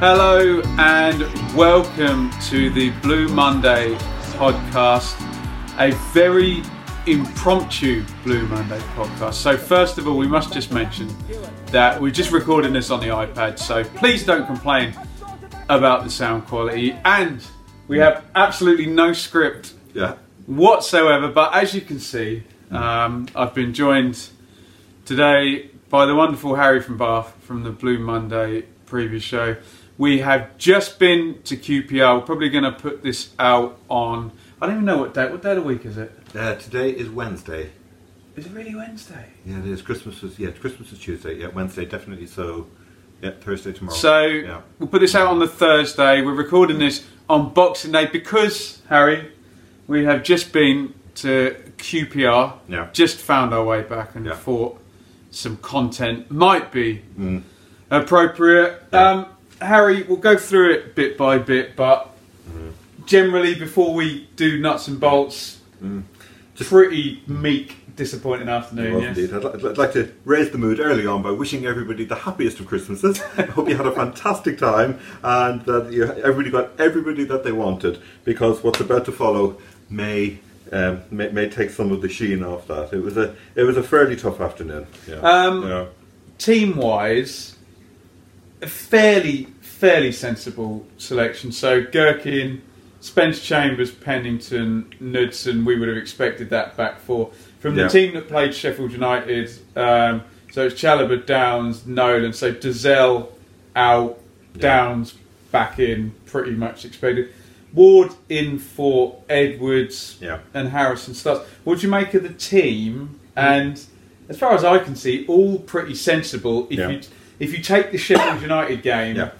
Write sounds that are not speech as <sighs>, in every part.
Hello and welcome to the Blue Monday podcast, a very impromptu Blue Monday podcast. So, first of all, we must just mention that we're just recording this on the iPad, so please don't complain about the sound quality. And we have absolutely no script Yeah. whatsoever, but as you can see, um, I've been joined today by the wonderful Harry from Bath from the Blue Monday previous show. We have just been to QPR. We're probably going to put this out on. I don't even know what day. What day of the week is it? Uh, today is Wednesday. Is it really Wednesday? Yeah, it is. Christmas is yeah. Christmas is Tuesday. Yeah, Wednesday definitely. So, yeah, Thursday tomorrow. So yeah, we'll put this out on the Thursday. We're recording this on Boxing Day because Harry, we have just been to QPR. Yeah. Just found our way back and Yeah. thought some content might be Mm. appropriate. Yeah. Um, Harry, we'll go through it bit by bit, but Mm-hmm. generally, before we do nuts and bolts, pretty meek, disappointing afternoon. yes? indeed. I'd, li- I'd like to raise the mood early on by wishing everybody the happiest of Christmases. <laughs> I hope you had a fantastic time and that you, everybody got everybody that they wanted because what's about to follow may. Um, may, may take some of the sheen off that. It was a it was a fairly tough afternoon. Yeah. Um, yeah. team wise, a fairly fairly sensible selection. So Gerken, Spence Chambers, Pennington, Knudsen, we would have expected that back four. From the Yeah. team that played Sheffield United, um, so it's Chalobah, Downes, Nolan. So Dozzell out, Yeah. Downes back in, pretty much expected. Ward in for Edwards Yeah. and Harrison starts. What do you make of the team? And as far as I can see, all pretty sensible. If Yeah. you if you take the Sheffield United game Yeah.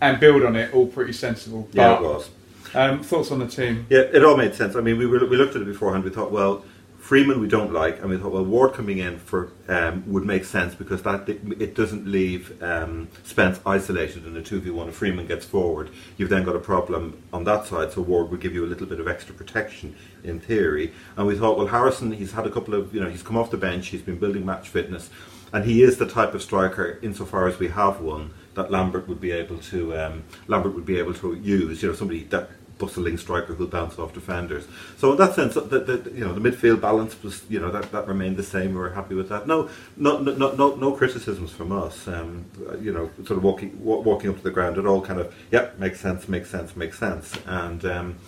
and build on it, all pretty sensible. Yeah, But, it was. Um, thoughts on the team? Yeah, it all made sense. I mean, we were, we looked at it beforehand. We thought, well, Freeman we don't like, and we thought, well, Ward coming in for um, would make sense because that it doesn't leave um, Spence isolated in a two v one. If Freeman gets forward, you've then got a problem on that side. So Ward would give you a little bit of extra protection in theory. And we thought, well, Harrison, he's had a couple of, you know, he's come off the bench, he's been building match fitness, and he is the type of striker, insofar as we have one, that Lambert would be able to um, Lambert would be able to use. You know, somebody that bustling striker who'll bounce off defenders. So in that sense, the, the, you know the midfield balance was you know that, that remained the same. We were happy with that. No, no, no, no, no, criticisms from us. Um, you know, sort of walking walking up to the ground, it all kind of yep makes sense, makes sense, makes sense. And um,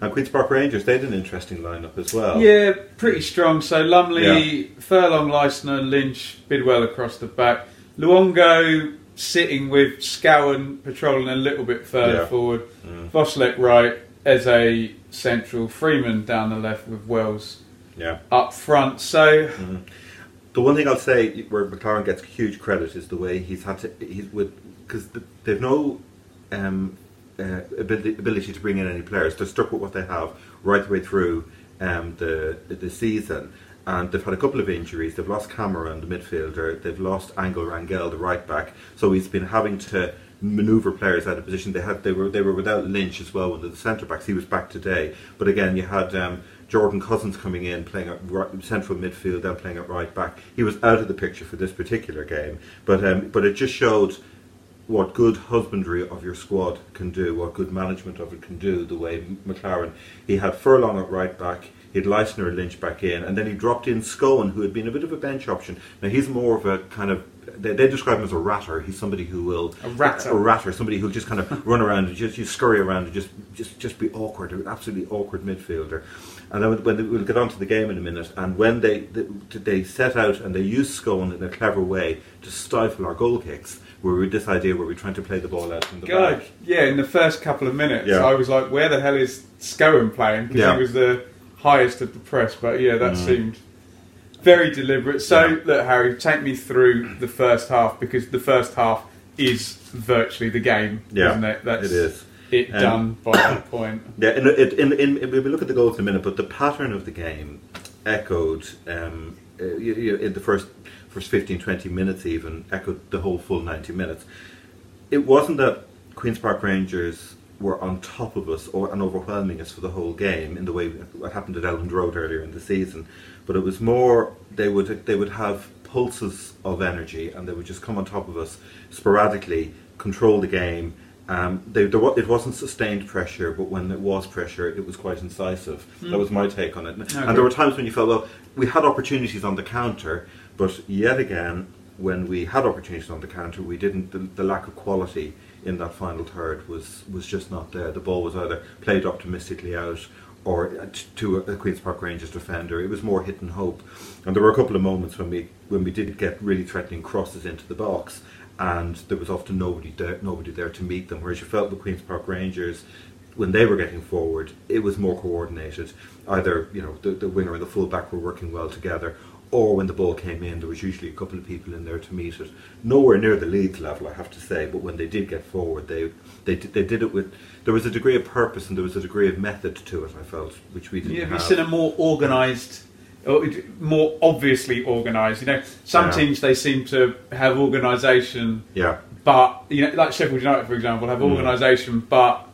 and Queens Park Rangers they had an interesting lineup as well. Yeah, pretty strong. So Lumley, Furlong, Leistner, Lynch, Bidwell across the back. Luongo sitting with Scowen patrolling a little bit further Yeah. forward. Mm. Wszolek right as a central. Freeman down the left with Wells yeah. up front. So The one thing I'll say where McClaren gets huge credit is the way he's had to he's with because they've no um, uh, ability, ability to bring in any players. They're stuck with what they have right the way through um, the the season, and they've had a couple of injuries. They've lost Cameron, the midfielder. They've lost Angel Rangel, the right back. So he's been having to manoeuvre players out of position. They had they were they were without Lynch as well. One of the centre backs, he was back today. But again, you had. Um, Jordan Cousins coming in, playing at right, central midfield, then playing at right back. He was out of the picture for this particular game, but um, but it just showed what good husbandry of your squad can do, what good management of it can do. The way McClaren. he had Furlong at right back, he had Leistner and Lynch back in, and then he dropped in Scowen, who had been a bit of a bench option. Now he's more of a kind of they, they describe him as a ratter. He's somebody who will A ratter. a ratter, somebody who'll just kind of <laughs> run around and just, just scurry around and just just just be awkward, an absolutely awkward midfielder. And then when they, we'll get on to the game in a minute, and when they they, they set out and they use Scowen in a clever way to stifle our goal kicks, where we this idea where we're trying to play the ball out from the God, back. yeah. In the first couple of minutes, Yeah. I was like, "Where the hell is Scowen playing?" Because Yeah. he was the highest of the press. But yeah, that Mm. seemed very deliberate. So, Yeah. look, Harry, take me through the first half because the first half is virtually the game, Yeah, isn't it? That's it is. it Um, done <coughs> by that point. Yeah, in, in, in, in, we look at the goals in a minute, but the pattern of the game echoed um, uh, in the first first 15, 20 minutes, even echoed the whole full 90 minutes. It wasn't that Queen's Park Rangers were on top of us or and overwhelming us for the whole game in the way what happened at Elland Road earlier in the season, but it was more they would they would have pulses of energy and they would just come on top of us sporadically, control the game. Um, they, there, it wasn't sustained pressure, but when it was pressure, it was quite incisive. That was my take on it. And, and there were times when you felt, well, we had opportunities on the counter, but yet again, when we had opportunities on the counter, we didn't. The, the lack of quality in that final third was was just not there. The ball was either played optimistically out or uh, to a, a Queens Park Rangers defender. It was more hit and hope. And there were a couple of moments when we when we did get really threatening crosses into the box, and there was often nobody there, nobody there to meet them. Whereas you felt the Queens Park Rangers. When they were getting forward, it was more coordinated. Either you know the, the winger and the fullback were working well together, or when the ball came in, there was usually a couple of people in there to meet it. Nowhere near the Leeds level, I have to say. But when they did get forward, they they did, they did it with there was a degree of purpose and there was a degree of method to it. I felt, which we didn't Yeah, have you seen a more organised, more obviously organised? You know, some Yeah. teams they seem to have organisation, yeah, but you know, like Sheffield United, for example, have Mm. organisation, but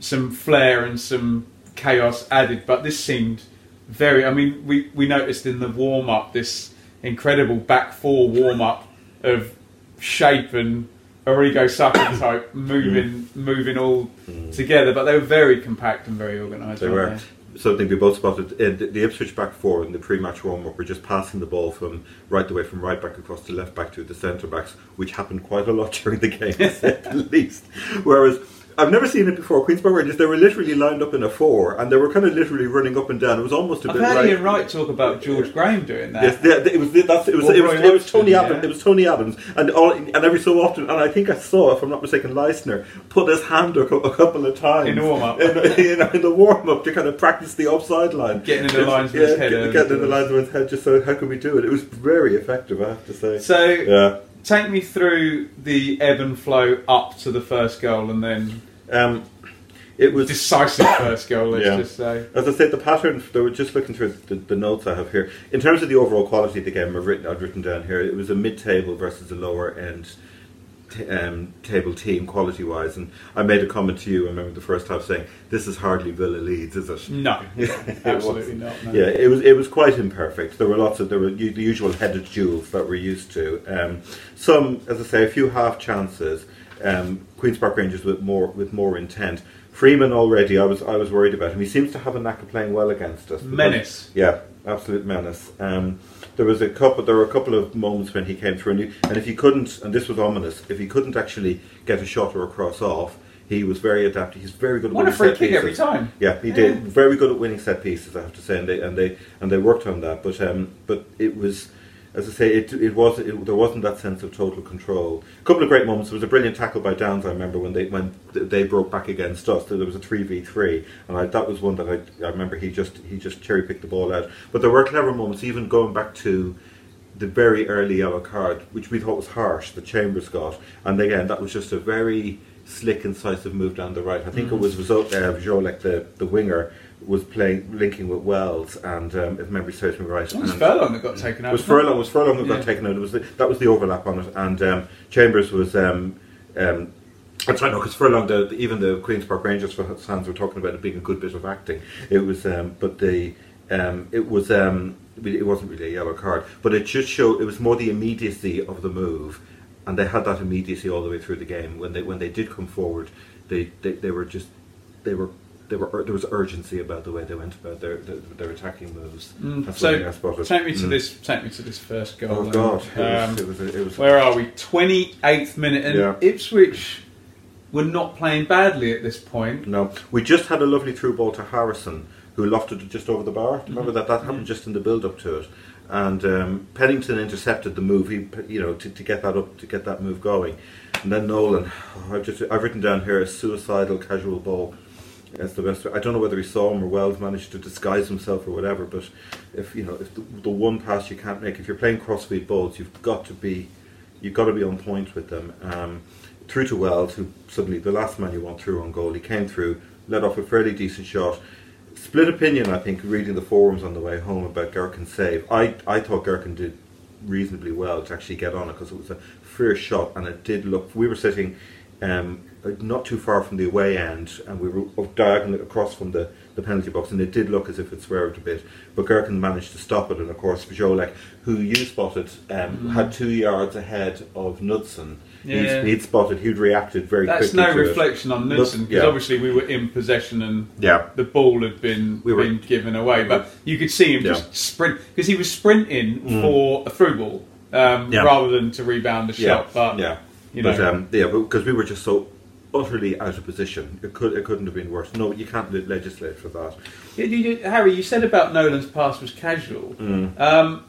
some flair and some chaos added. But this seemed very. I mean, we we noticed in the warm up this incredible back four warm up of shape and Origo Saka <coughs> type moving moving all together, but they were very compact and very organised. Mm. they weren't they? Something we both spotted. Uh, the, the Ipswich back four in the pre-match warm-up were just passing the ball from right the way from right back across to left back to the centre backs, which happened quite a lot <laughs> during the game, at <laughs> least. Whereas I've never seen it before. Queens Park Rangers they were literally lined up in a four, and they were kind of literally running up and down. It was almost a I've bit heard like Ian Wright talk about George Graham doing that. Yes, it was that's, it was Or it was, it was Tony yeah. Adams. It was Tony Adams, and all, and every so often, and I think I saw, if I'm not mistaken, Leistner put his hand a, a couple of times In the warm-up. in, <laughs> you know, in the warm up to kind of practice the offside line, Getting in the It's- lines of his yeah, head get- early getting in the doors. lines of his head. Just so how can we do it? It was very effective, I have to say. So yeah. Take me through the ebb and flow up to the first goal and then Um, it was decisive first goal. Let's Yeah. just say. As I said, the pattern. They were just looking through the, the notes I have here. In terms of the overall quality of the game, I've written, I've written down here. It was a mid-table versus a lower end t- um, table team quality-wise, and I made a comment to you. I remember the first half saying, "This is hardly Villa Leeds, is it?" No, <laughs> It absolutely wasn't. No. Yeah, it was. It was quite imperfect. There were lots of there were the usual headed duels that we're used to. Um, some, as I say, a few half chances. Um, Queens Park Rangers with more with more intent. Freeman already, I was I was worried about him. He seems to have a knack of playing well against us. because- Menace. Yeah, absolute menace. Um, there was a couple. There were a couple of moments when he came through, and, he, and if he couldn't, and this was ominous, if he couldn't actually get a shot or a cross off, he was very adaptive. He's very good. at Won a winning free set kick pieces. every time. Yeah, he did. Very good at winning set pieces, I have to say, and they and they and they worked on that. But um, but it was, as I say, it it was it, there wasn't that sense of total control. A couple of great moments. There was a brilliant tackle by Downes. I remember when they when they broke back against us. There was a three v three, and I, that was one that I I remember he just he just cherry picked the ball out. But there were clever moments, even going back to the very early yellow card, which we thought was harsh, that Chambers got, and again that was just a very slick, incisive move down the right. I think it was result uh, Wszolek, the the winger, was playing linking with Wells, and um, if memory serves me right, It was Furlong that got taken out. was? Furlong. Was Furlong who Yeah. got taken out? It was the, that was the overlap on it, and um, Chambers was um, um, That's right, no, because for a long the even the Queens Park Rangers fans were talking about it being a good bit of acting. It was, um, but the um, it was um, it wasn't really a yellow card, but it just showed it was more the immediacy of the move, and they had that immediacy all the way through the game. When they when they did come forward, they they, they were just they were. They were, there was urgency about the way they went about their their, their attacking moves. That's one I Mm. So take me to Mm. this. Take me to this first goal. Oh then. God! It Um, was, it was, it was Where are we? 28th minute, and Yeah. Ipswich were not playing badly at this point. No, we just had a lovely through ball to Harrison, who lofted it just over the bar. Remember that that happened just in the build up to it, and um, Pennington intercepted the move. He, you know, to, to get that up, to get that move going, and then Nolan. oh, I've just I've written down here a suicidal casual ball. That's the best. I don't know whether he saw him or Wells managed to disguise himself or whatever. But if you know, if the, the one pass you can't make, if you're playing crossfeed balls, you've got to be, you've got to be on point with them. Um, through to Wells, who suddenly the last man you want through on goal, he came through, let off a fairly decent shot. Split opinion, I think, reading the forums on the way home about Gerken's save. I, I thought Gerken did reasonably well to actually get on it because it was a fair shot and it did look. We were sitting um, not too far from the away end and we were diagonally across from the, the penalty box and it did look as if it swerved a bit. But Gerken managed to stop it and, of course, Wszolek, who you spotted, um, had two yards ahead of Knudsen. Yeah. He'd, he'd spotted, he'd reacted very That's quickly. That's no to it. reflection on Knudsen because yeah. obviously we were in possession and Yeah. the ball had been We were- been given away. But you could see him Yeah. just sprint because he was sprinting for a through ball um, rather than to rebound the shot. But yeah, you but know, um, yeah, because we were just so utterly out of position. It could, it couldn't have been worse. No, you can't le- legislate for that. You- you- Harry, you said about Nolan's pass was casual. Mm. Um,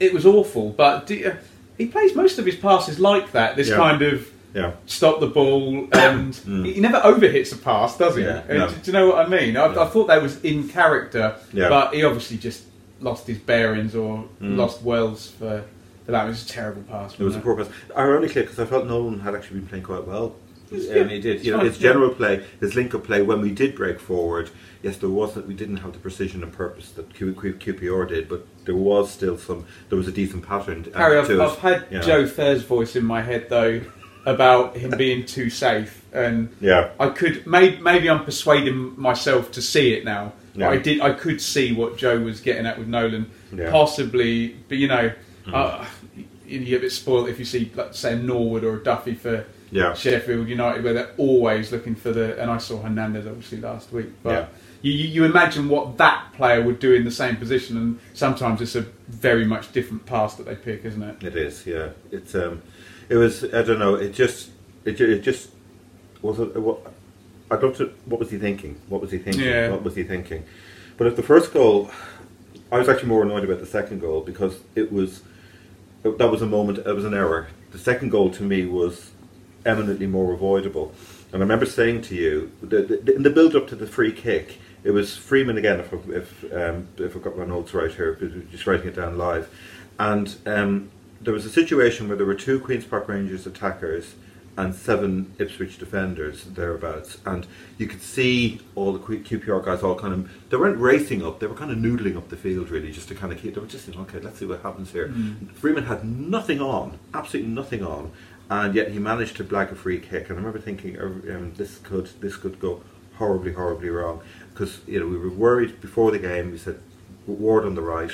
it was awful, but do he plays most of his passes like that. This Yeah. kind of Yeah, stop the ball, and <coughs> he never overhits a pass, does he? Mm. Yeah, Uh, no. do, do you know what I mean? I, Yeah. I thought that was in character, but he obviously just lost his bearings or Mm. lost Wells for, that. It was a terrible pass. it was a wasn't poor pass. Ironically, because I felt Nolan had actually been playing quite well. Um, he did. You know, his general play, his link-up play, when we did break forward, yes, there wasn't. We didn't have the precision and purpose that Q, Q, QPR did, but there was still some. There was a decent pattern. uh, Harry, I've. I've had. Joe Fair's voice in my head though about him being too safe, and Yeah. I could maybe, maybe I'm persuading myself to see it now. Yeah. I did. I could see what Joe was getting at with Nolan, Yeah. Possibly. But you know, uh, you get a bit spoiled if you see, like, say, Norwood or Duffy for Yeah. Sheffield United, where they're always looking for the. And I saw Hernandez obviously last week, but. Yeah. You, you imagine what that player would do in the same position, and sometimes it's a very much different pass that they pick, isn't it? It is, yeah. It's um, it was. I don't know. It just, it, it just was. A, what, I'd love to. What was he thinking? What was he thinking? Yeah. What was he thinking? But at the first goal, I was actually more annoyed about the second goal because it was. That was a moment. It was an error. The second goal to me was eminently more avoidable. And I remember saying to you, the, the, in the build up to the free kick, it was Freeman again, if, I- if, um, if I've got my notes right here, just writing it down live. And um, there was a situation where there were two Queen's Park Rangers attackers and seven Ipswich defenders thereabouts, and you could see all the QPR guys all kind of they weren't racing up, they were kind of noodling up the field really, just to kind of keep. They were just thinking, okay, let's see what happens here. Freeman had nothing on, absolutely nothing on, and yet he managed to blag a free kick. And I remember thinking, oh, um, this could this could go horribly, horribly wrong because you know we were worried before the game. We said Ward on the right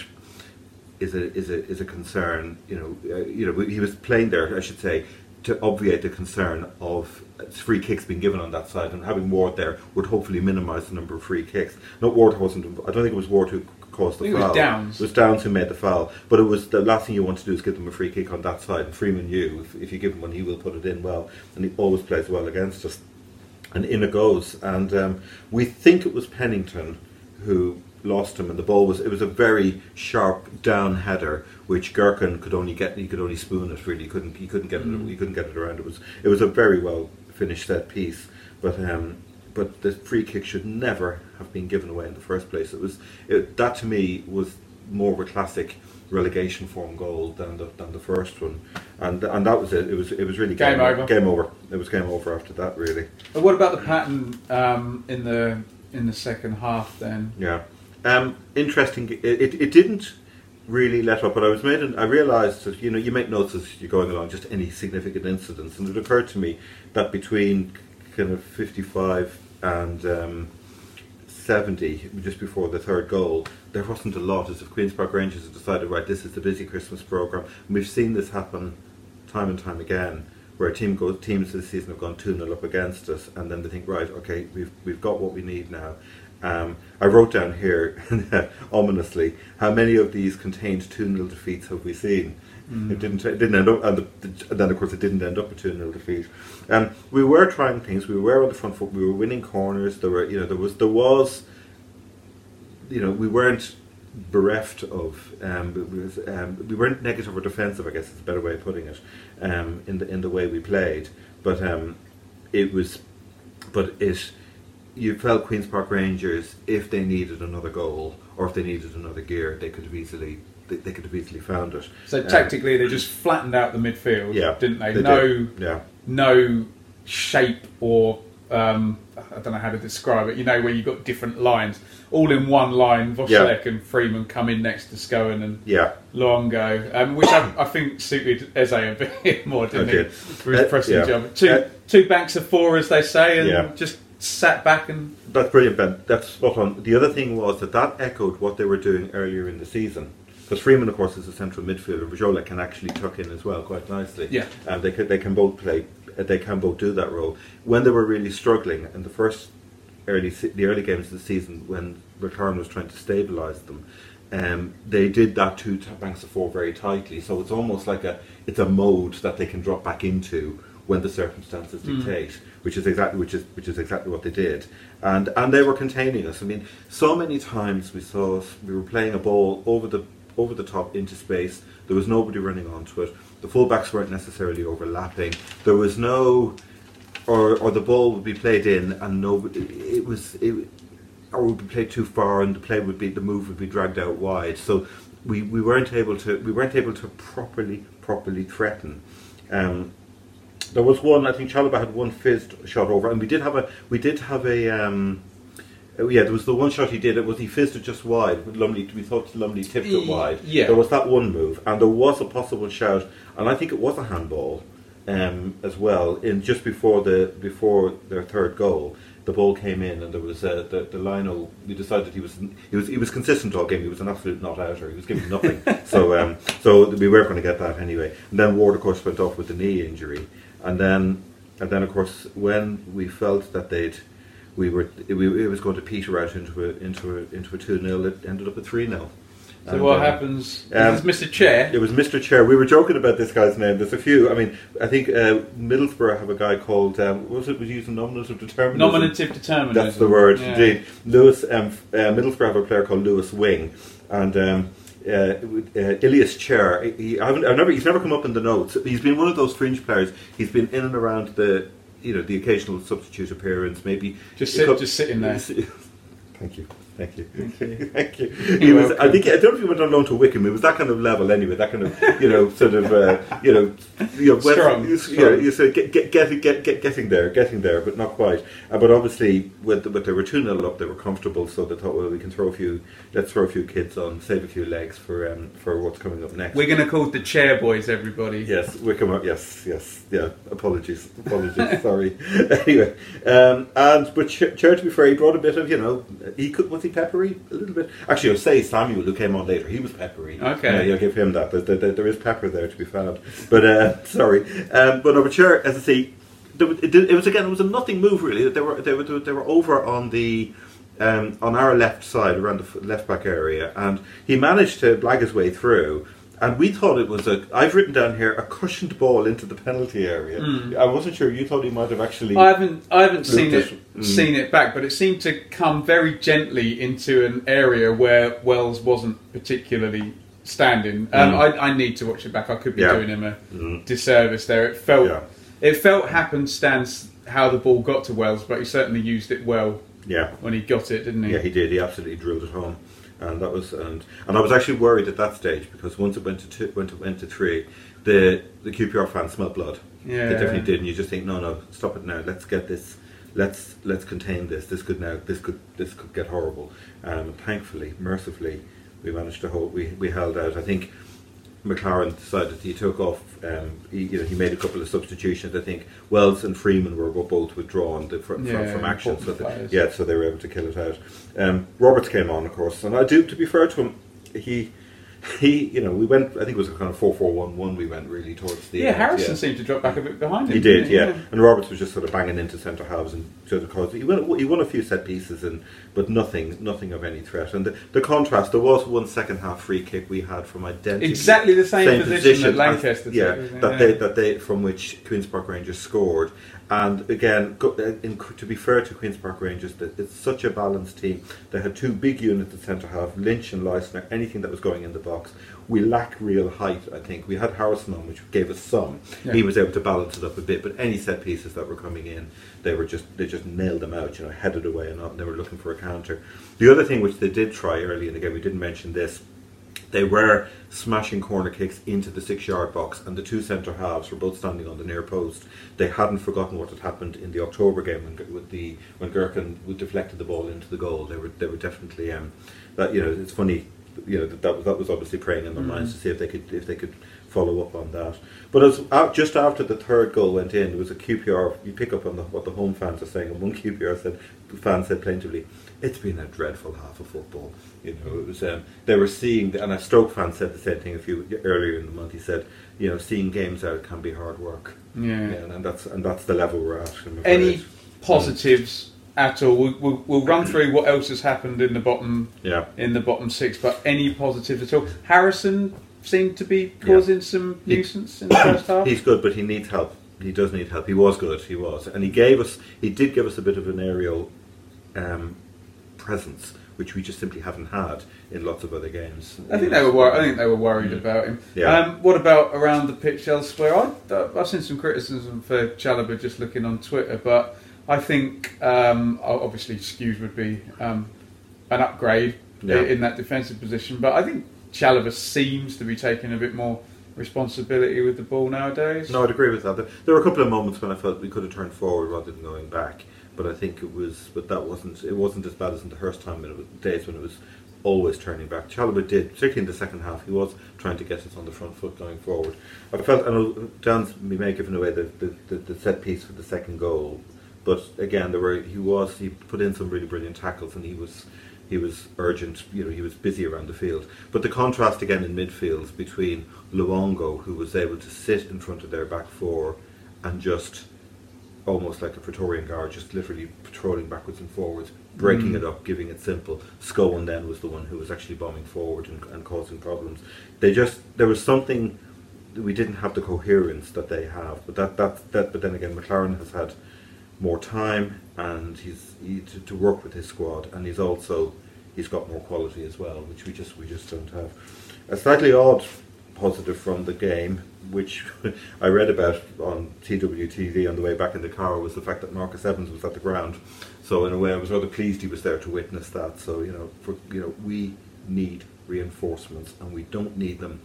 is a is a is a concern. You know, uh, you know he was playing there, I should say, to obviate the concern of free kicks being given on that side, and having Ward there would hopefully minimise the number of free kicks. No, Ward wasn't. I don't think it was Ward who caused the think it was foul. Downes. It was Downes who made the foul, but it was the last thing you want to do is give them a free kick on that side. And Freeman knew if, if you give him one, he will put it in well, and he always plays well against us. And in it goes. And um, we think it was Pennington who lost him, and the ball was it was a very sharp down header, which Gerken could only get. He could only spoon it. Really, he couldn't. He couldn't get it. He couldn't get it around. It was it was a very well finished set piece, but. Um, but the free kick should never have been given away in the first place. It was it, that to me was more of a classic relegation form goal than the than the first one, and and that was it. It was it was really Game over. Game over. It was game over after that. Really. And what about the pattern um, in the in the second half then? Yeah. Um, interesting. It, it, it didn't. really let up. But I was made, an, I realised that you know you make notes as you're going along, just any significant incidents, and it occurred to me that between kind of 55 and um, 70, just before the third goal, there wasn't a lot. As if Queens Park Rangers had decided, right, this is the busy Christmas program. And we've seen this happen time and time again, where team goes, teams this season have gone two 0 up against us, and then they think, right, okay, we've we've got what we need now. Um, I wrote down here <laughs> ominously how many of these contained two 0 defeats have we seen. Mm. It didn't. It didn't end up, and, the, and, then of course it didn't end up a two 0 defeat. Um, we were trying things. We were on the front foot. We were winning corners. There were, you know, there was, there was, you know, we weren't bereft of. Um, um, we weren't negative or defensive. I guess is a better way of putting it. Um, in the in the way we played, but um, it was, but it. You felt Queens Park Rangers, if they needed another goal or if they needed another gear, they could have easily they, they could have easily found it. So um, tactically, they just flattened out the midfield, yeah, didn't they? they no, did. yeah, no shape or um, I don't know how to describe it. You know, where you've got different lines, all in one line. Wszolek yeah. and Freeman come in next to Scowen and yeah. Luongo, um, which I, I, think suited Eze a bit <laughs> more, didn't okay. he? For his uh, pressing yeah. job. Two uh, two banks of four, as they say, and yeah. just sat back and. That's brilliant, Ben. That's spot on. The other thing was that that echoed what they were doing earlier in the season. Because Freeman, of course, is a central midfielder. Wszolek can actually tuck in as well quite nicely. Yeah, and they can they can both play. They can both do that role. When they were really struggling in the first early the early games of the season, when Return was trying to stabilise them, um, they did that two banks of four very tightly. So it's almost like a it's a mode that they can drop back into when the circumstances mm. dictate, mm. which is exactly which is which is exactly what they did, and and they were containing us. I mean, so many times we saw we were playing a ball over the over the top into space. There was nobody running onto it. The fullbacks weren't necessarily overlapping. There was no, or or the ball would be played in and nobody. It was it, or would be played too far and the play would be the move would be dragged out wide. So we, we weren't able to we weren't able to properly properly threaten. Um, there was one I think Chalobah had one fizzed shot over, and we did have a we did have a. Um, Oh, yeah, there was the one shot he did. It was he fizzed it just wide. Lumley, we thought Lumley tipped it wide. Yeah, there was that one move, and there was a possible shout, and I think it was a handball um, as well. In just before the before their third goal, the ball came in, and there was uh, the the Lionel. We decided he was he was he was consistent all game. He was an absolute not outer. He was giving nothing. <laughs> so um, so we were going to get that anyway. And then Ward, of course, went off with the knee injury, and then and then of course when we felt that they'd we were it, it was going to peter out into a into a into a two 0 It ended up a three 0 so and, what um, happens? Um, is Mr. Chair? It was Mr. Chair. We were joking about this guy's name. There's a few. I mean, I think uh, Middlesbrough have a guy called. Um, was it was using nominative determinism? Nominative determinism. That's the word. Yeah. Indeed. Lewis um, uh, Middlesbrough have a player called Lewis Wing, and. Um, uh, uh, Ilias Chair. He, I've, I've never, he's never come up in the notes. He's been one of those fringe players. He's been in and around the you know the occasional substitute appearance, maybe just sit, just sitting there. <laughs> Thank you. Thank you. Thank you. <laughs> He was, I think I don't know if he went on loan to Wycombe. It was that kind of level anyway. That kind of you know sort of uh, you know you know strong, you, strong. You, you say get, get, get, get, get, getting there, getting there, but not quite. Uh, but obviously, with the, they were two 0 up, they were comfortable, so they thought, well, we can throw a few. Let's throw a few kids on, save a few legs for um, for what's coming up next. We're going to call the chair boys, everybody. Yes, Wycombe, Up, yes, yes, yeah. Apologies, apologies. <laughs> sorry. <laughs> anyway, um, and but Ch- Chair, to be he brought a bit of you know he could was he peppery a little bit. Actually, I'll say Samuel, who came on later, he was peppery. Okay. Yeah, I'll give him that. There, there, there is pepper there to be found. But, uh, <laughs> sorry. Um, but over chair, as I see, it, it, was again, it was a nothing move really. They were, they were, they were over on the, um, on our left side, around the left back area, and he managed to blag his way through and we thought it was a. I've written down here a cushioned ball into the penalty area. Mm. I wasn't sure. You thought he might have actually. I haven't. I haven't seen it. Mm. Seen it back, but it seemed to come very gently into an area where Wells wasn't particularly standing. Um, mm. I, I, need to watch it back. I could be yeah. doing him a hmm. disservice there. It felt. Yeah. It felt happenstance how the ball got to Wells, but he certainly used it well. Yeah. When he got it, didn't he? Yeah, he did. He absolutely drilled it home and that was and and I was actually worried at that stage because once it went to two, went to, went to three, the the QPR fans smelled blood. Yeah, they definitely did, and you just think, no, no, stop it now. Let's get this. Let's let's contain this. This could now. This could this could get horrible. Um, thankfully, mercifully, we managed to hold. We, we held out. I think McClaren decided he took off. Um, he, you know, he made a couple of substitutions. I think Wells and Freeman were, were both withdrawn the, from, Yeah, from action, so yeah, so they were able to kill it out. Um, Roberts came on, of course, and I do. To be fair to him, he he, you know, we went. I think it was a kind of four four one one. We went really towards the Yeah, end, Harrison yeah. seemed to drop back a bit behind him. He did, didn't yeah. And Roberts was just sort of banging into centre halves and sort of cause. He won, he won a few set pieces, and but nothing, nothing of any threat. And the, the contrast, there was one second half free kick we had from identity, Exactly the same position that as- Lankester yeah, isn't it? that Yeah. they that they from which Queens Park Rangers scored. And again, uh, in, to be fair to Queens Park Rangers, it's such a balanced team. They had two big units at centre half, Lynch and Leistner, anything that was going in the box. We lack real height, I think. We had Harrison on, which gave us some. Yeah. He was able to balance it up a bit, but any set pieces that were coming in, they were just they just nailed them out, you know, headed away and up. They were looking for a counter. The other thing which they did try early, in the game, we didn't mention this, they were smashing corner kicks into the six yard box, and the two centre halves were both standing on the near post. They hadn't forgotten what had happened in the October game when, with the when Gerken deflected the ball into the goal. They were they were definitely um, that you know it's funny you know that that was, that was obviously preying on their minds to see if they could if they could follow up on that. But as out, just after the third goal went in, there was a QPR. You pick up on the, what the home fans are saying, and one QPR said fan said plaintively, "It's been a dreadful half of football." You know, it was um, they were seeing, and a Stoke fan said the same thing a few earlier in the month. He said, "You know, seeing games out can be hard work." Yeah. and, and that's and that's the level we're at. Any afraid. positives at all? We'll, we'll, we'll run through what else has happened in the bottom Yeah. in the bottom six, but any positives at all? Harrison seemed to be causing some He- nuisance in the first <coughs> half. He's good, but he needs help. He does need help. He was good. He was, and he gave us. He did give us a bit of an aerial um, presence, which we just simply haven't had in lots of other games. I think they were. Wor- I think they were worried about him. Mm. Yeah. Um, what about around the pitch elsewhere? I, I've seen some criticism for Chalobah just looking on Twitter, but I think um, obviously Skuse would be um, an upgrade Yeah. in that defensive position, but I think Chalobah seems to be taking a bit more responsibility with the ball nowadays. No, I'd agree with that. There, there were a couple of moments when I felt we could have turned forward rather than going back, but I think it was, but that wasn't. It wasn't as bad as in the first time. It was, days when it was always turning back. Chalobah did, particularly in the second half. He was trying to get us on the front foot going forward. I felt, I know Dan's we may have given away the, the, the, the set piece for the second goal, but again, there were he was he put in some really brilliant tackles and he was. He was urgent, you know. He was busy around the field, but the contrast again in midfield between Luongo, who was able to sit in front of their back four and just almost like a Praetorian guard, just literally patrolling backwards and forwards, breaking Mm. it up, giving it simple. Scowen then was the one who was actually bombing forward and, and causing problems. They just there was something we didn't have the coherence that they have, but that that that. But then again, McClaren has had more time and he's he, to, to work with his squad, and he's also he's got more quality as well, which we just we just don't have. A slightly odd positive from the game, which <laughs> I read about on TWTD on the way back in the car, was the fact that Marcus Evans was at the ground. So in a way, I was rather pleased he was there to witness that. So you know, for you know, we need reinforcements, and we don't need them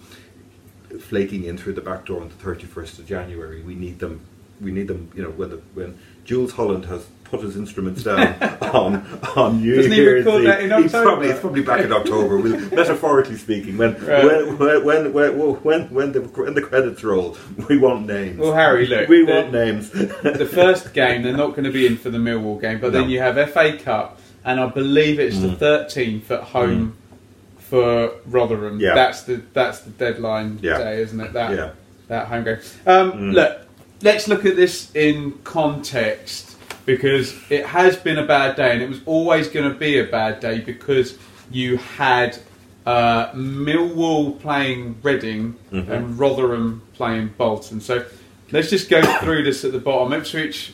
flaking in through the back door on the 31st of January. We need them. We need them. You know, when the, when Jools Holland has put his instruments down <laughs> on on New Doesn't he Year's record Eve, that in he's October? probably it's probably back in October. <laughs> Metaphorically speaking, when, Right. when, when when when when the when the credits roll, we want names. Well, Harry, look, we the- want names. the first game, they're not going to be in for the Millwall game, but then you have FA Cup, and I believe it's the mm. 13th at home mm. for Rotherham. Yeah. That's the that's the deadline Yeah. day, isn't it? That Yeah. that home game. Um, mm. Look, let's look at this in context because it has been a bad day, and it was always going to be a bad day because you had uh, Millwall playing Reading and Rotherham playing Bolton. So let's just go through this at the bottom. Ipswich.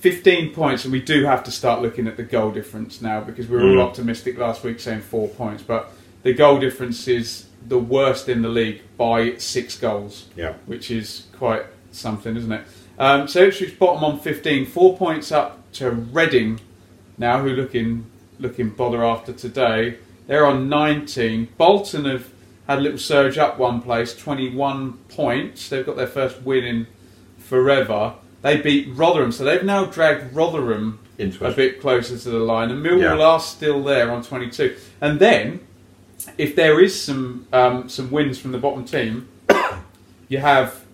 15 points, and we do have to start looking at the goal difference now because we were all optimistic last week saying four points, but the goal difference is the worst in the league by six goals Yeah. which is quite something, isn't it? Um, so Ipswich bottom on 15, four points up to Reading now, who looking looking bother after today. They're on 19. Bolton have had a little surge up one place, 21 points. They've got their first win in forever. They beat Rotherham, so they've now dragged Rotherham Into a bit closer to the line, and Millwall Yeah. are still there on 22. And then if there is some um, some wins from the bottom team, <coughs> you have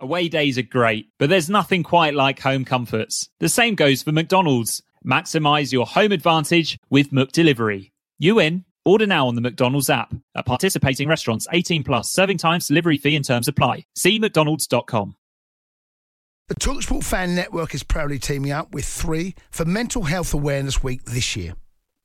Away days are great, but there's nothing quite like home comforts. The same goes for McDonald's. Maximize your home advantage with McDelivery. You in? Order now on the McDonald's app. At participating restaurants, 18 plus, serving times, delivery fee and terms apply. See mcdonalds.com. The Talksport Fan Network is proudly teaming up with three for Mental Health Awareness Week this year.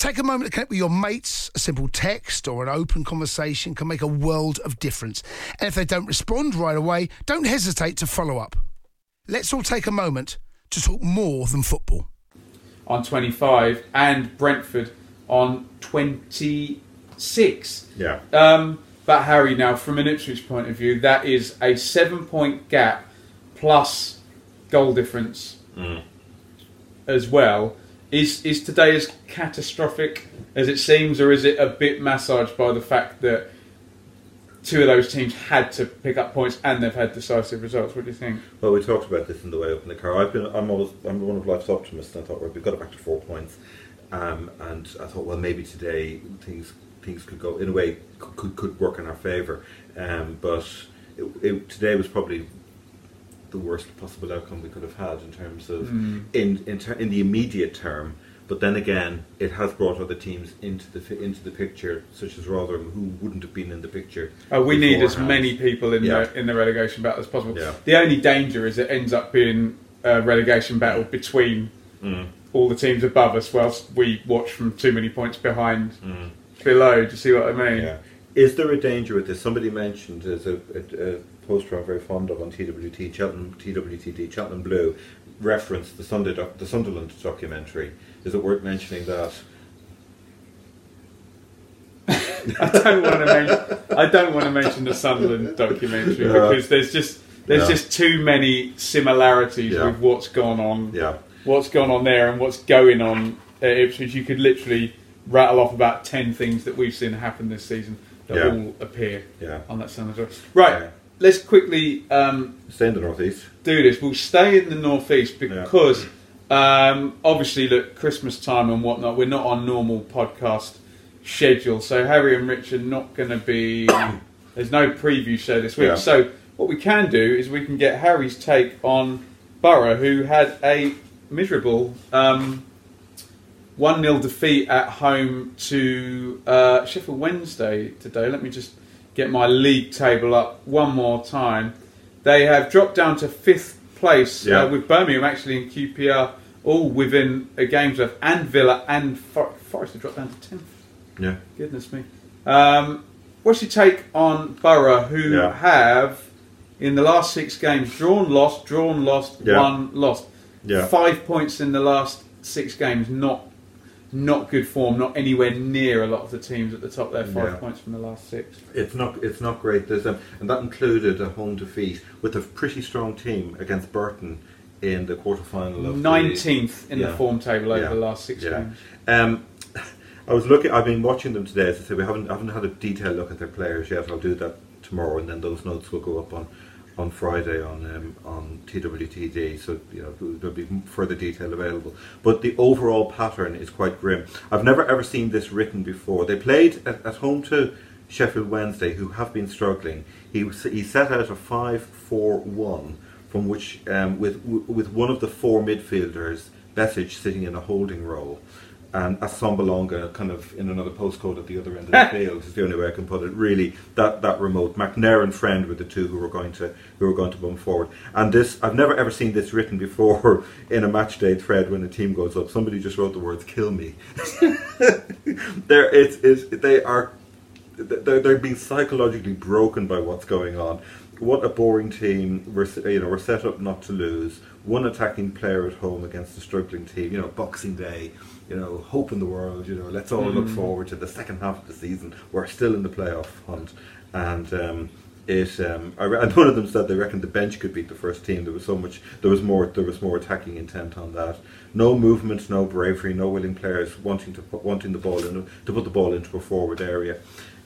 Take a moment to connect with your mates. A simple text or an open conversation can make a world of difference. And if they don't respond right away, don't hesitate to follow up. Let's all take a moment to talk more than football. on 25 and Brentford on 26. Yeah. Um, but Harry, now from an Ipswich point of view, that is a seven point gap plus goal difference as well. Is is today as catastrophic as it seems, or is it a bit massaged by the fact that two of those teams had to pick up points and they've had decisive results? What do you think? Well, we talked about this in the way up in the car. I've been, I'm always, I'm one of life's optimists, and I thought well, we've got it back to four points, um, and I thought, well, maybe today things things could go in a way could could, work in our favour, um, but it, it, today was probably the worst possible outcome we could have had in terms of in in, ter- in the immediate term. But then again, it has brought other teams into the fi- into the picture, such as Rotherham, who wouldn't have been in the picture. Oh, we need as many people in Yeah. the in the relegation battle as possible. Yeah. The only danger is it ends up being a relegation battle between Mm. all the teams above us, whilst we watch from too many points behind Mm. below. Do you see what I mean? Yeah. Is there a danger with this? Somebody mentioned there's a, a, a poster I'm very fond of on TWT Cheltenham TWTD Cheltenham Blue referenced the Sunday doc, the Sunderland documentary. Is it worth mentioning that? <laughs> I don't want to mention. I don't want to mention the Sunderland documentary Yeah. because there's just there's Yeah. just too many similarities Yeah. with what's gone on. Yeah. What's gone on there and what's going on at Ipswich. You could literally rattle off about ten things that we've seen happen this season that all appear on that Sunderland. Right. Yeah. Let's quickly um, Stay in the northeast. do this. We'll stay in the northeast because um, obviously, look, Christmas time and whatnot. We're not on normal podcast schedule, so Harry and Rich are not going to be. <coughs> There's no preview show this week. Yeah. So what we can do is we can get Harry's take on Borough, who had a miserable um, one 0 defeat at home to uh, Sheffield Wednesday today. Let me just get my league table up one more time. They have dropped down to fifth place Yeah. uh, with Birmingham actually in QPR, all within a game's worth, and Villa and For- Forest have dropped down to tenth. Yeah. Goodness me. Um, what's your take on Borough, who Yeah. have in the last six games drawn, lost, drawn, lost, Yeah. won, lost? Yeah. Five points in the last six games. Not not good form. Not anywhere near a lot of the teams at the top there. Five Yeah. points from the last six. It's not. It's not great. There's um, and that included a home defeat with a pretty strong team against Burton in the quarterfinal of the- Nineteenth in the form table over Yeah. the last six Yeah. games. Um, <laughs> I was looking. I've been watching them today. As I said, we haven't haven't had a detailed look at their players yet. I'll do that tomorrow, and then those notes will go up on on Friday on um, on TWTD. So you know there'll be further detail available. But the overall pattern is quite grim. I've never ever seen this written before. They played at, at home to Sheffield Wednesday, who have been struggling. He he set out a five four one from which um, with with one of the four midfielders, Besic, sitting in a holding role and a Assombalonga kind of in another postcode at the other end of the <laughs> field is the only way I can put it. Really, that, that remote. McNair and Friend were the two who were going to who were going to bump forward. And this, I've never ever seen this written before <laughs> in a match day thread when a team goes up. Somebody just wrote the words "kill me." <laughs> there, it's, it's they are they're, they're being psychologically broken by what's going on. What a boring team! We're you know we're set up not to lose. One attacking player at home against a struggling team. You know, Boxing Day you know, hope in the world. You know, let's all mm. look forward to the second half of the season. We're still in the playoff hunt, and um, it. Um, I, <laughs> and one of them said they reckoned the bench could beat the first team. There was so much. There was more. There was more attacking intent on that. No movement, no bravery, no willing players wanting to put, wanting the ball in to put the ball into a forward area.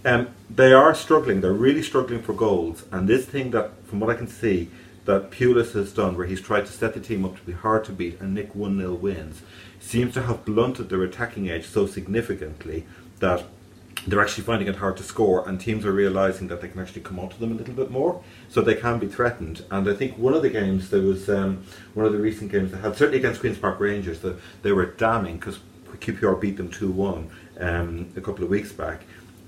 Um, they are struggling. They're really struggling for goals. And this thing that, from what I can see, that Pulis has done, where he's tried to set the team up to be hard to beat and nick one 0 wins, seems to have blunted their attacking edge so significantly that they're actually finding it hard to score, and teams are realizing that they can actually come onto them a little bit more, so they can be threatened. And I think one of the games there was um, one of the recent games they had, certainly against Queens Park Rangers, that they were damning because QPR beat them two one um, a couple of weeks back.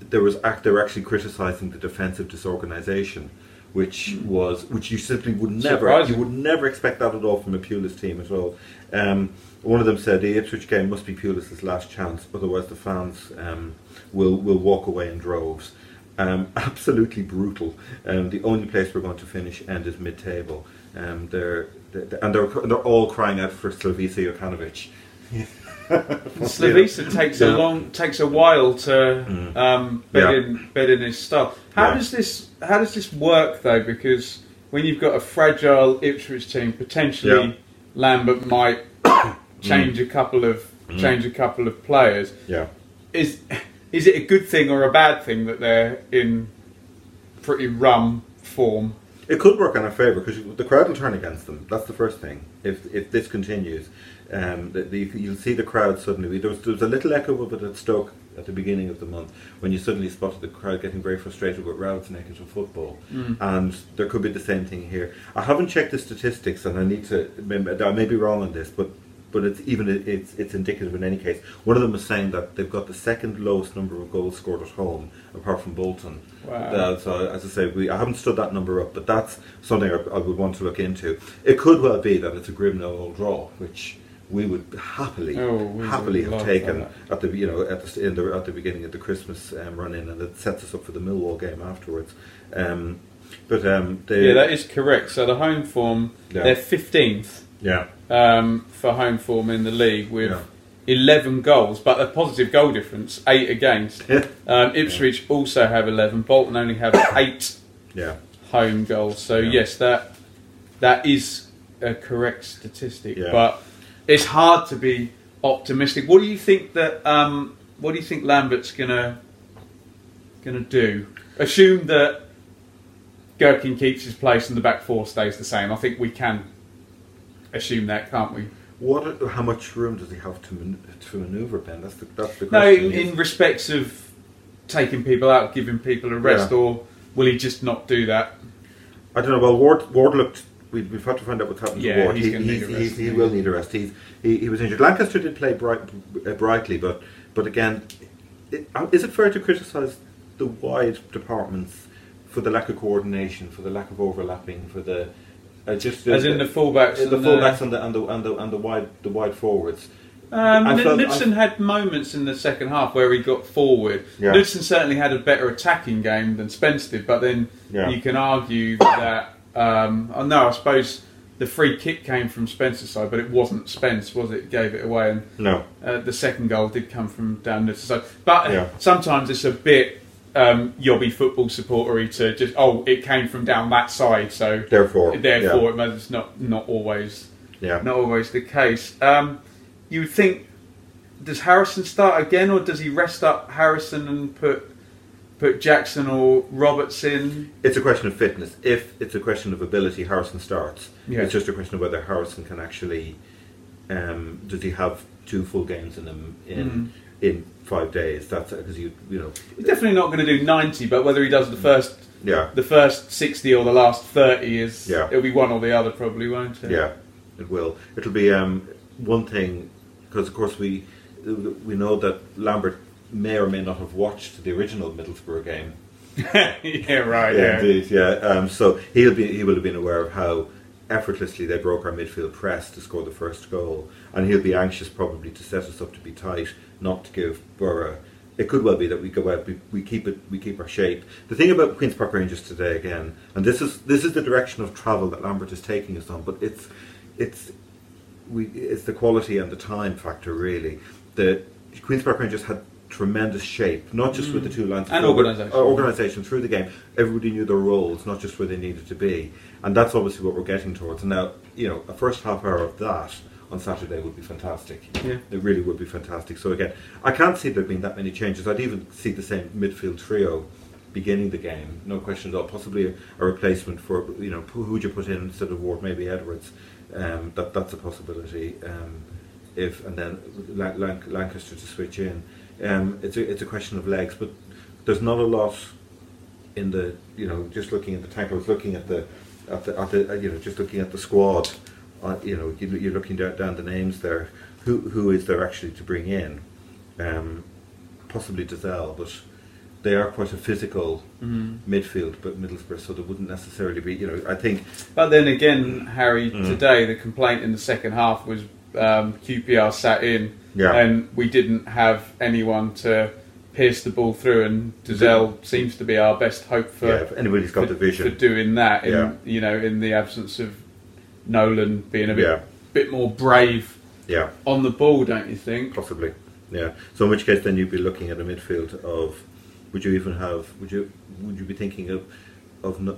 There was act they were actually criticising the defensive disorganisation, which mm. was which you simply would never Surprising. you would never expect that at all from a Pulis team at all. Um, one of them said the Ipswich game must be Pulis' last chance, otherwise the fans um, will will walk away in droves. Um, <laughs> absolutely brutal. Um, the only place we're going to finish end is mid-table. Um, they're, they're, and they're they're all crying out for Slavisa Jokanovic. <laughs> Slavisa takes yeah. a long takes a while to mm. um, bed yeah. in bed in his stuff. How yeah. does this how does this work though? Because when you've got a fragile Ipswich team, potentially Lambert might <coughs> change mm. a couple of mm. change a couple of players. Yeah, is is it a good thing or a bad thing that they're in pretty rum form? It could work in our favour because the crowd will turn against them. That's the first thing. If if this continues, um, the, the, you'll see the crowd suddenly. There was, there was a little echo of it at Stoke at the beginning of the month when you suddenly spotted the crowd getting very frustrated with routes naked to football. Mm. And there could be the same thing here. I haven't checked the statistics and I need to, I may be wrong on this, but but it's even it's it's indicative in any case. One of them is saying that they've got the second lowest number of goals scored at home, apart from Bolton. Wow. so as I say, we I haven't stood that number up, but that's something I, I would want to look into. It could well be that it's a grim no draw, which we would happily oh, we happily have taken at the you know at the in the at the beginning of the Christmas um, run in, and it sets us up for the Millwall game afterwards. Um, but um, yeah, that is correct. So the home form, yeah. they're fifteenth. Yeah. Um, for home form in the league with. Yeah. 11 goals, but a positive goal difference, 8 against. <laughs> um, Ipswich yeah. also have 11. Bolton only have <coughs> 8 yeah. home goals. So, yes, that that is a correct statistic. But it's hard to be optimistic. What do you think that? Um, what do you think Lambert's gonna gonna do? Assume that Gerken keeps his place and the back four stays the same. I think we can assume that, can't we? What? How much room does he have to man- to manoeuvre? Ben, that's the that's the question. No, in, in respects of taking people out, giving people a rest, yeah. or will he just not do that? I don't know. Well, Ward Ward looked we, have had to find out what's happened yeah, to Ward. He's he, he's, he's, he will need a rest. He's, he, he was injured. Lankester did play bright, uh, brightly, but but again, it, uh, is it fair to criticise the wide departments for the lack of coordination, for the lack of overlapping, for the uh, just as in the fullbacks, the, the fullbacks and the and the and the, and the wide the wide forwards. Um, Knudsen had moments in the second half where he got forward. Yeah. Certainly had a better attacking game than Spence did, but then yeah. you can argue that um, oh, no, I suppose the free kick came from Spence's side, but it wasn't Spence, was it? Gave it away, and no, uh, the second goal did come from down this side. But yeah. sometimes it's a bit um, yobby football supportery to just oh, it came from down that side, so therefore, therefore, yeah. it's not not always yeah. not always the case. Um, you think does Harrison start again, or does he rest up Harrison and put put Jackson or Roberts in. It's a question of fitness. If it's a question of ability, Harrison starts. Yeah. It's just a question of whether Harrison can actually. Um, does he have two full games in him in Mm. in five days? That's because you you know. He's definitely not going to do ninety, but whether he does the first Yeah. the first sixty or the last thirty is Yeah. it'll be one or the other probably, won't it? Yeah, it will. It'll be um, one thing because, of course, we we know that Lambert may or may not have watched the original Middlesbrough game. <laughs> yeah, right. Yeah, Yeah, indeed. Yeah. Um, so he'll be he will have been aware of how effortlessly they broke our midfield press to score the first goal, and he'll be anxious probably to set us up to be tight, not to give Borough. It could well be that we go out, we, we keep it, we keep our shape. The thing about Queens Park Rangers today, again, and this is this is the direction of travel that Lambert is taking us on, but it's it's we it's the quality and the time factor really. The Queens Park Rangers had tremendous shape, not just with the two lines And organisation. uh, organisation through the game. Everybody knew their roles, not just where they needed to be, and that's obviously what we're getting towards. And now, you know, a first half hour of that on Saturday would be fantastic. Yeah. It really would be fantastic. So again, I can't see there being that many changes. I'd even see the same midfield trio beginning the game, no question at all. Possibly a, a replacement for you know who would you put in instead of Ward, maybe Edwards. Um, that that's a possibility. Um, if and then Lan- Lan- Lankester to switch in. Um, it's a it's a question of legs, but there's not a lot in the you know just looking at the tank. I was looking at the at the, at the uh, you know just looking at the squad. Uh, you know you, you're looking down, down the names there. Who who is there actually to bring in? Um, possibly Dozzell, but they are quite a physical midfield, but Middlesbrough, so there wouldn't necessarily be. You know, I think But then again, Harry, Mm. today the complaint in the second half was um, QPR sat in, Yeah. and we didn't have anyone to pierce the ball through, and Dozzell seems to be our best hope for yeah, anybody's got for, the vision. for doing that. In, Yeah. You know, in the absence of Nolan being a bit Yeah. bit more brave yeah, on the ball, don't you think? possibly. Yeah. So in which case, then you'd be looking at a midfield of. Would you even have? Would you would you be thinking of of, no,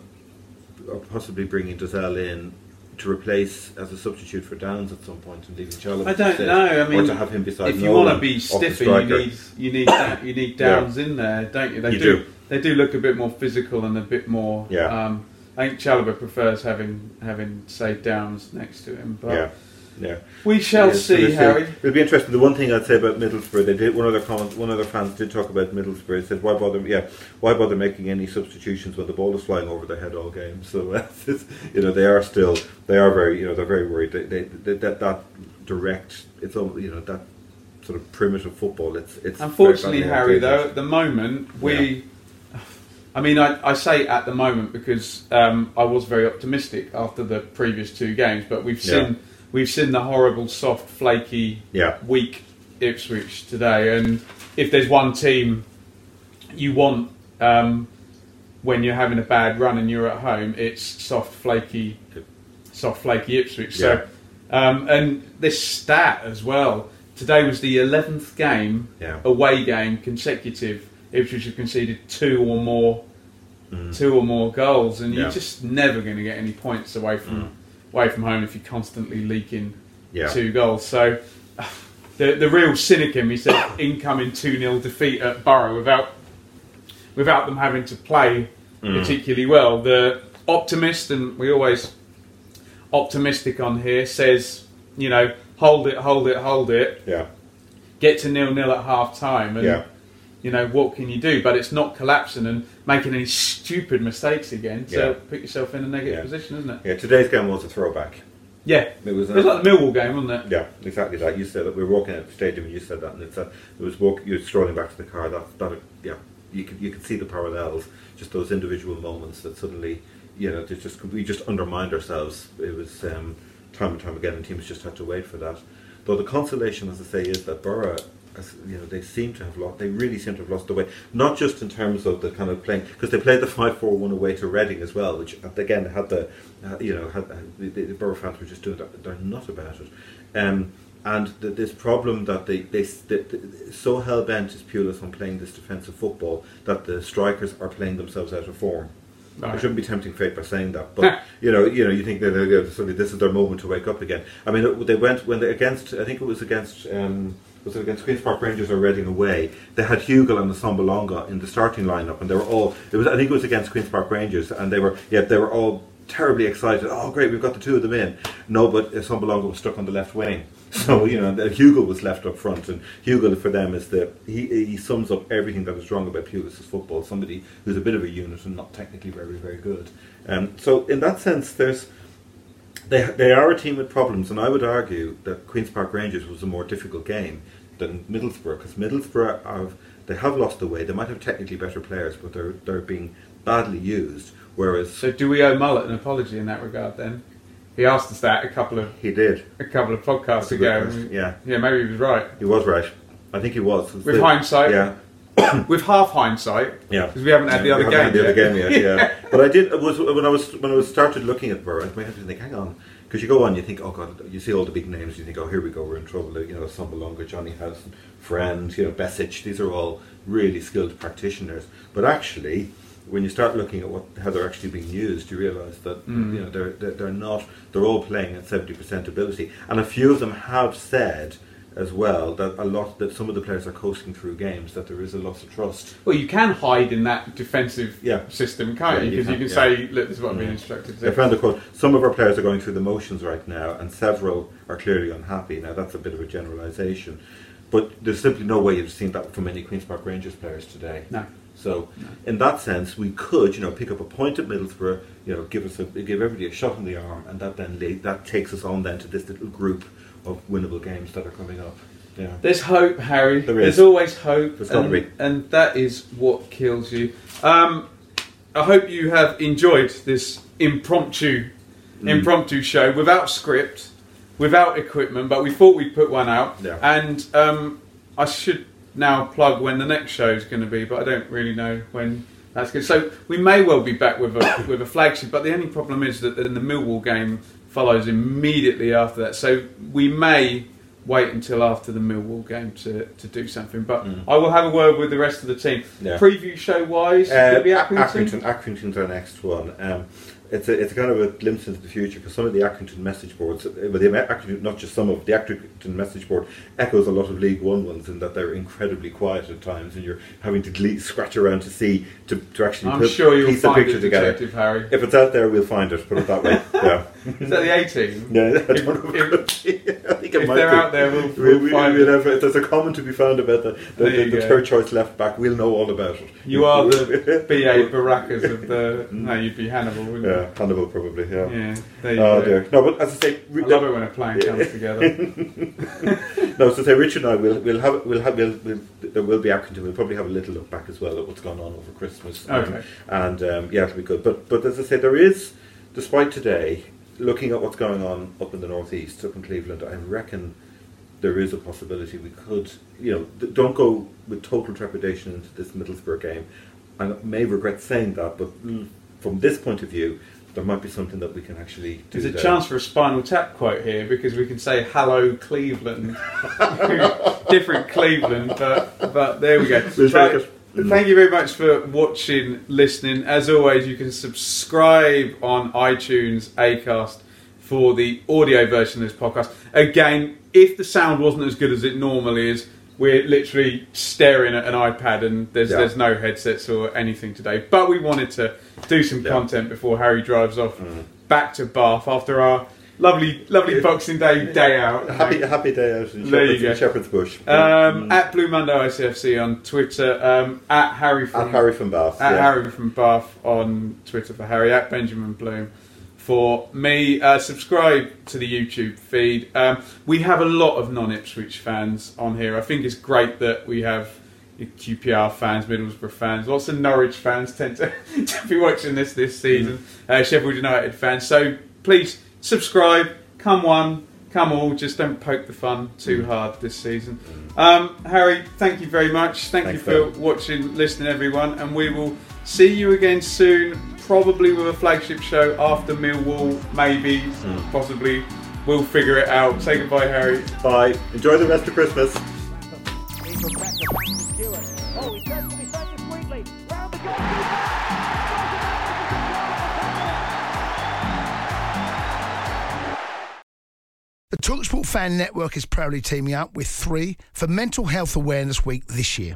of possibly bringing Dozzell in to replace as a substitute for Downes at some point and leaving Chalobah? I don't know. I or mean, to have him beside if you want to be stiffy, you need you need Da- you need Downes in there, don't you? They You do, do. They do look a bit more physical and a bit more. Yeah. Um, I think Chalobah prefers having having say Downes next to him, but Yeah. Yeah. we shall see, Harry. It'll be interesting. The one thing I'd say about Middlesbrough, they did one other comment. One other fans did talk about Middlesbrough. Said, "Why bother? Yeah, why bother making any substitutions when the ball is flying over their head all game?" So, <laughs> uh, you know, they are still they are very you know they're very worried. They, they, they, that that direct it's all you know that sort of primitive football. It's it's Unfortunately, Harry, though, at the moment we. <sighs> I mean, I, I say at the moment because um, I was very optimistic after the previous two games, but we've Yeah. seen we've seen the horrible, soft, flaky, Yeah. weak Ipswich today. And if there's one team you want um, when you're having a bad run and you're at home, it's soft, flaky, soft, flaky Ipswich. So, um, and this stat as well. Today was the 11th game, Yeah. away game consecutive. Ipswich have conceded two or more, two or more goals, and Mm. Yeah. you're just never going to get any points away from away from home if you're constantly leaking Yeah. two goals. So, the the real cynic in me said incoming two 0 defeat at Borough without without them having to play Mm. particularly well. The optimist, and we always optimistic on here, says you know hold it, hold it, hold it, yeah get to nil nil at half time, and yeah you know what can you do? But it's not collapsing and making any stupid mistakes again So Yeah. put yourself in a negative Yeah. position, isn't it? yeah. Today's game was a throwback. Yeah, It was. it was like the Millwall game, wasn't it? Yeah, exactly that. You said that we were walking out of the stadium, and you said that, and it's a, it was walk. You were strolling back to the car. That that yeah, you could you could see the parallels. Just those individual moments that suddenly, you know, just we just undermined ourselves. It was um, time and time again, and teams just had to wait for that. Though the consolation, as I say, is that Borough. As, you know, they seem to have lost. They really seem to have lost the way. Not just in terms of the kind of playing, because they played the five-four-one away to Reading as well, which again had the, uh, you know, had, had the, the Borough fans were just doing that. They're not about it. Um, and the, this problem that they, they, they, they so hell bent is Pulis on playing this defensive football that the strikers are playing themselves out of form. I shouldn't be tempting fate by saying that, but <laughs> you know, you know, you think that they're, suddenly this is their moment to wake up again. I mean, they went when they against. I think it was against. Um, was against Queens Park Rangers or Reading away? They had Hugill and Assombalonga in the starting lineup, and they were all. It was I think it was against Queens Park Rangers, and they were yeah they were all terribly excited. Oh great, we've got the two of them in. No, but Assombalonga was stuck on the left wing. <laughs> So you know, Hugill was left up front, and Hugill for them is the he, he sums up everything that is wrong about Pulis' football. Somebody who's a bit of a unit and not technically very very good. Um, so in that sense, there's they they are a team with problems, and I would argue that Queens Park Rangers was a more difficult game than Middlesbrough because Middlesbrough have they have lost the way. They might have technically better players, but they're they're being badly used. Whereas So do we owe Mullet an apology in that regard then? He asked us that a couple of he did, a couple of podcasts That's a good ago. question, yeah. yeah, maybe he was right. he was right. I think he was. With hindsight, yeah. <coughs> with half hindsight, Yeah, because we haven't had the other game. had the other yet. game yet. Yeah, <laughs> but I did. Was when I was when I was started looking at Borough, I had to think, hang on, because you go on, you think, oh god, you see all the big names, you think, oh here we go, we're in trouble. You know, Sambalonga, Jonny Howson, Friend, you know, Besic. These are all really skilled practitioners. But actually, when you start looking at what how they're actually being used, you realise that Mm. you know they're, they're they're not. They're all playing at seventy percent ability, and a few of them have said. As well, that a lot that some of the players are coasting through games, that there is a loss of trust. Well, you can hide in that defensive Yeah. system, can't Yeah, you? you Because you can, can, yeah. say, "Look, this is what being Mm. instructed to say. I found the quote. Some of our players are going through the motions right now, and several are clearly unhappy. Now that's a bit of a generalisation, but there's simply no way you've seen that from any Queens Park Rangers players today. No. So, in that sense, we could, you know, pick up a point at Middlesbrough, you know, give us a, give everybody a shot in the arm, and that then lead, that takes us on then to this little group of winnable games that are coming up. Yeah. There's hope, Harry. There There's always hope, There's gotta and, be. and that is what kills you. Um, I hope you have enjoyed this impromptu, Mm. impromptu show without script, without equipment, but we thought we'd put one out. Yeah. And um, I should now plug when the next show is going to be, but I don't really know when that's good. So we may well be back with a <coughs> with a flagship, but the only problem is that in the Millwall game follows immediately after that. So we may wait until after the Millwall game to, to do something. But I will have a word with the rest of the team. Mm. Yeah. Preview show wise, Uh, will be Ac- Accrington? Accrington. Accrington's our next one. Um, it's a, it's a kind of a glimpse into the future because some of the Accrington message boards, but the Accrington, not just some of the Accrington message board echoes a lot of League One ones in that they're incredibly quiet at times, and you're having to gle- scratch around to see to, to actually I'm put, sure you'll piece find picture it, together. Detective Harry. If it's out there, we'll find it. Put it that way. <laughs> Yeah. Is that the A team? Yeah, I don't know. if- <laughs> I think it if might they're be. out there, we'll- We- we'll find we'll it. have- if there's a comment to be found about the, the, the, the third choice left back. We'll know all about it. You are the <laughs> BA Baracus of the. Mm. No, you'd be Hannibal, wouldn't Yeah, Hannibal probably. Yeah. Yeah, there you Oh go. dear. No, but as I say, I love it when a plan comes together. <laughs> no. So say Richard and I will we'll have we'll have we'll, we'll there will be Accrington. We'll probably have a little look back as well at what's gone on over Christmas. Um, Okay. and um, yeah, it'll be good. But but as I say, there is, despite today, looking at what's going on up in the northeast, up in Cleveland, I reckon there is a possibility we could, you know, d- don't go with total trepidation into this Middlesbrough game. I may regret saying that, but from this point of view, there might be something that we can actually do. There's a there. chance for a Spinal Tap quote here because we can say "Hello Cleveland," <laughs> different Cleveland, but but there we go. We'll Right, take it. Thank you very much for watching, listening. As always, you can subscribe on iTunes, Acast for the audio version of this podcast. Again, if the sound wasn't as good as it normally is, we're literally staring at an iPad and there's Yeah. there's no headsets or anything today. But we wanted to do some Yeah. content before Harry drives off Mm. back to Bath after our lovely lovely Boxing Day day out. Happy happy day out in There you Shepherd's, go. Shepherd's Bush. Um, Mm. At Blue Monday ICFC on Twitter, um, at Harry from At Harry from Bath. at yeah. Harry from Bath on Twitter for Harry, at Benjamin Bloom for me. Uh, subscribe to the YouTube feed. Um, we have a lot of non Ipswich fans on here. I think it's great that we have QPR fans, Middlesbrough fans, lots of Norwich fans tend to, <laughs> to be watching this this season, uh, Sheffield United fans. So please subscribe, come one, come all, just don't poke the fun too hard this season. Um, Harry, thank you very much. Thank Thanks, you for Ben. watching, listening, everyone, and we will see you again soon. Probably with a flagship show after Millwall, maybe, hmm. possibly. We'll figure it out. Say goodbye, Harry. Bye. Enjoy the rest of Christmas. Oh, he turns to defender sweetly. Round the goal. The Talksport Fan Network is proudly teaming up with Three for Mental Health Awareness Week this year.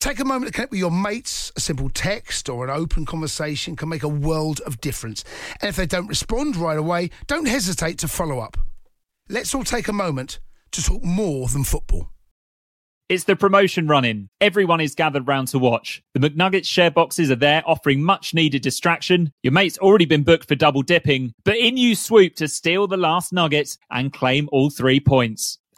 Take a moment to connect with your mates. A simple text or an open conversation can make a world of difference. And if they don't respond right away, don't hesitate to follow up. Let's all take a moment to talk more than football. It's the promotion running. Everyone is gathered round to watch. The McNuggets share boxes are there offering much needed distraction. Your mate's already been booked for double dipping, but in you swoop to steal the last nuggets and claim all three points.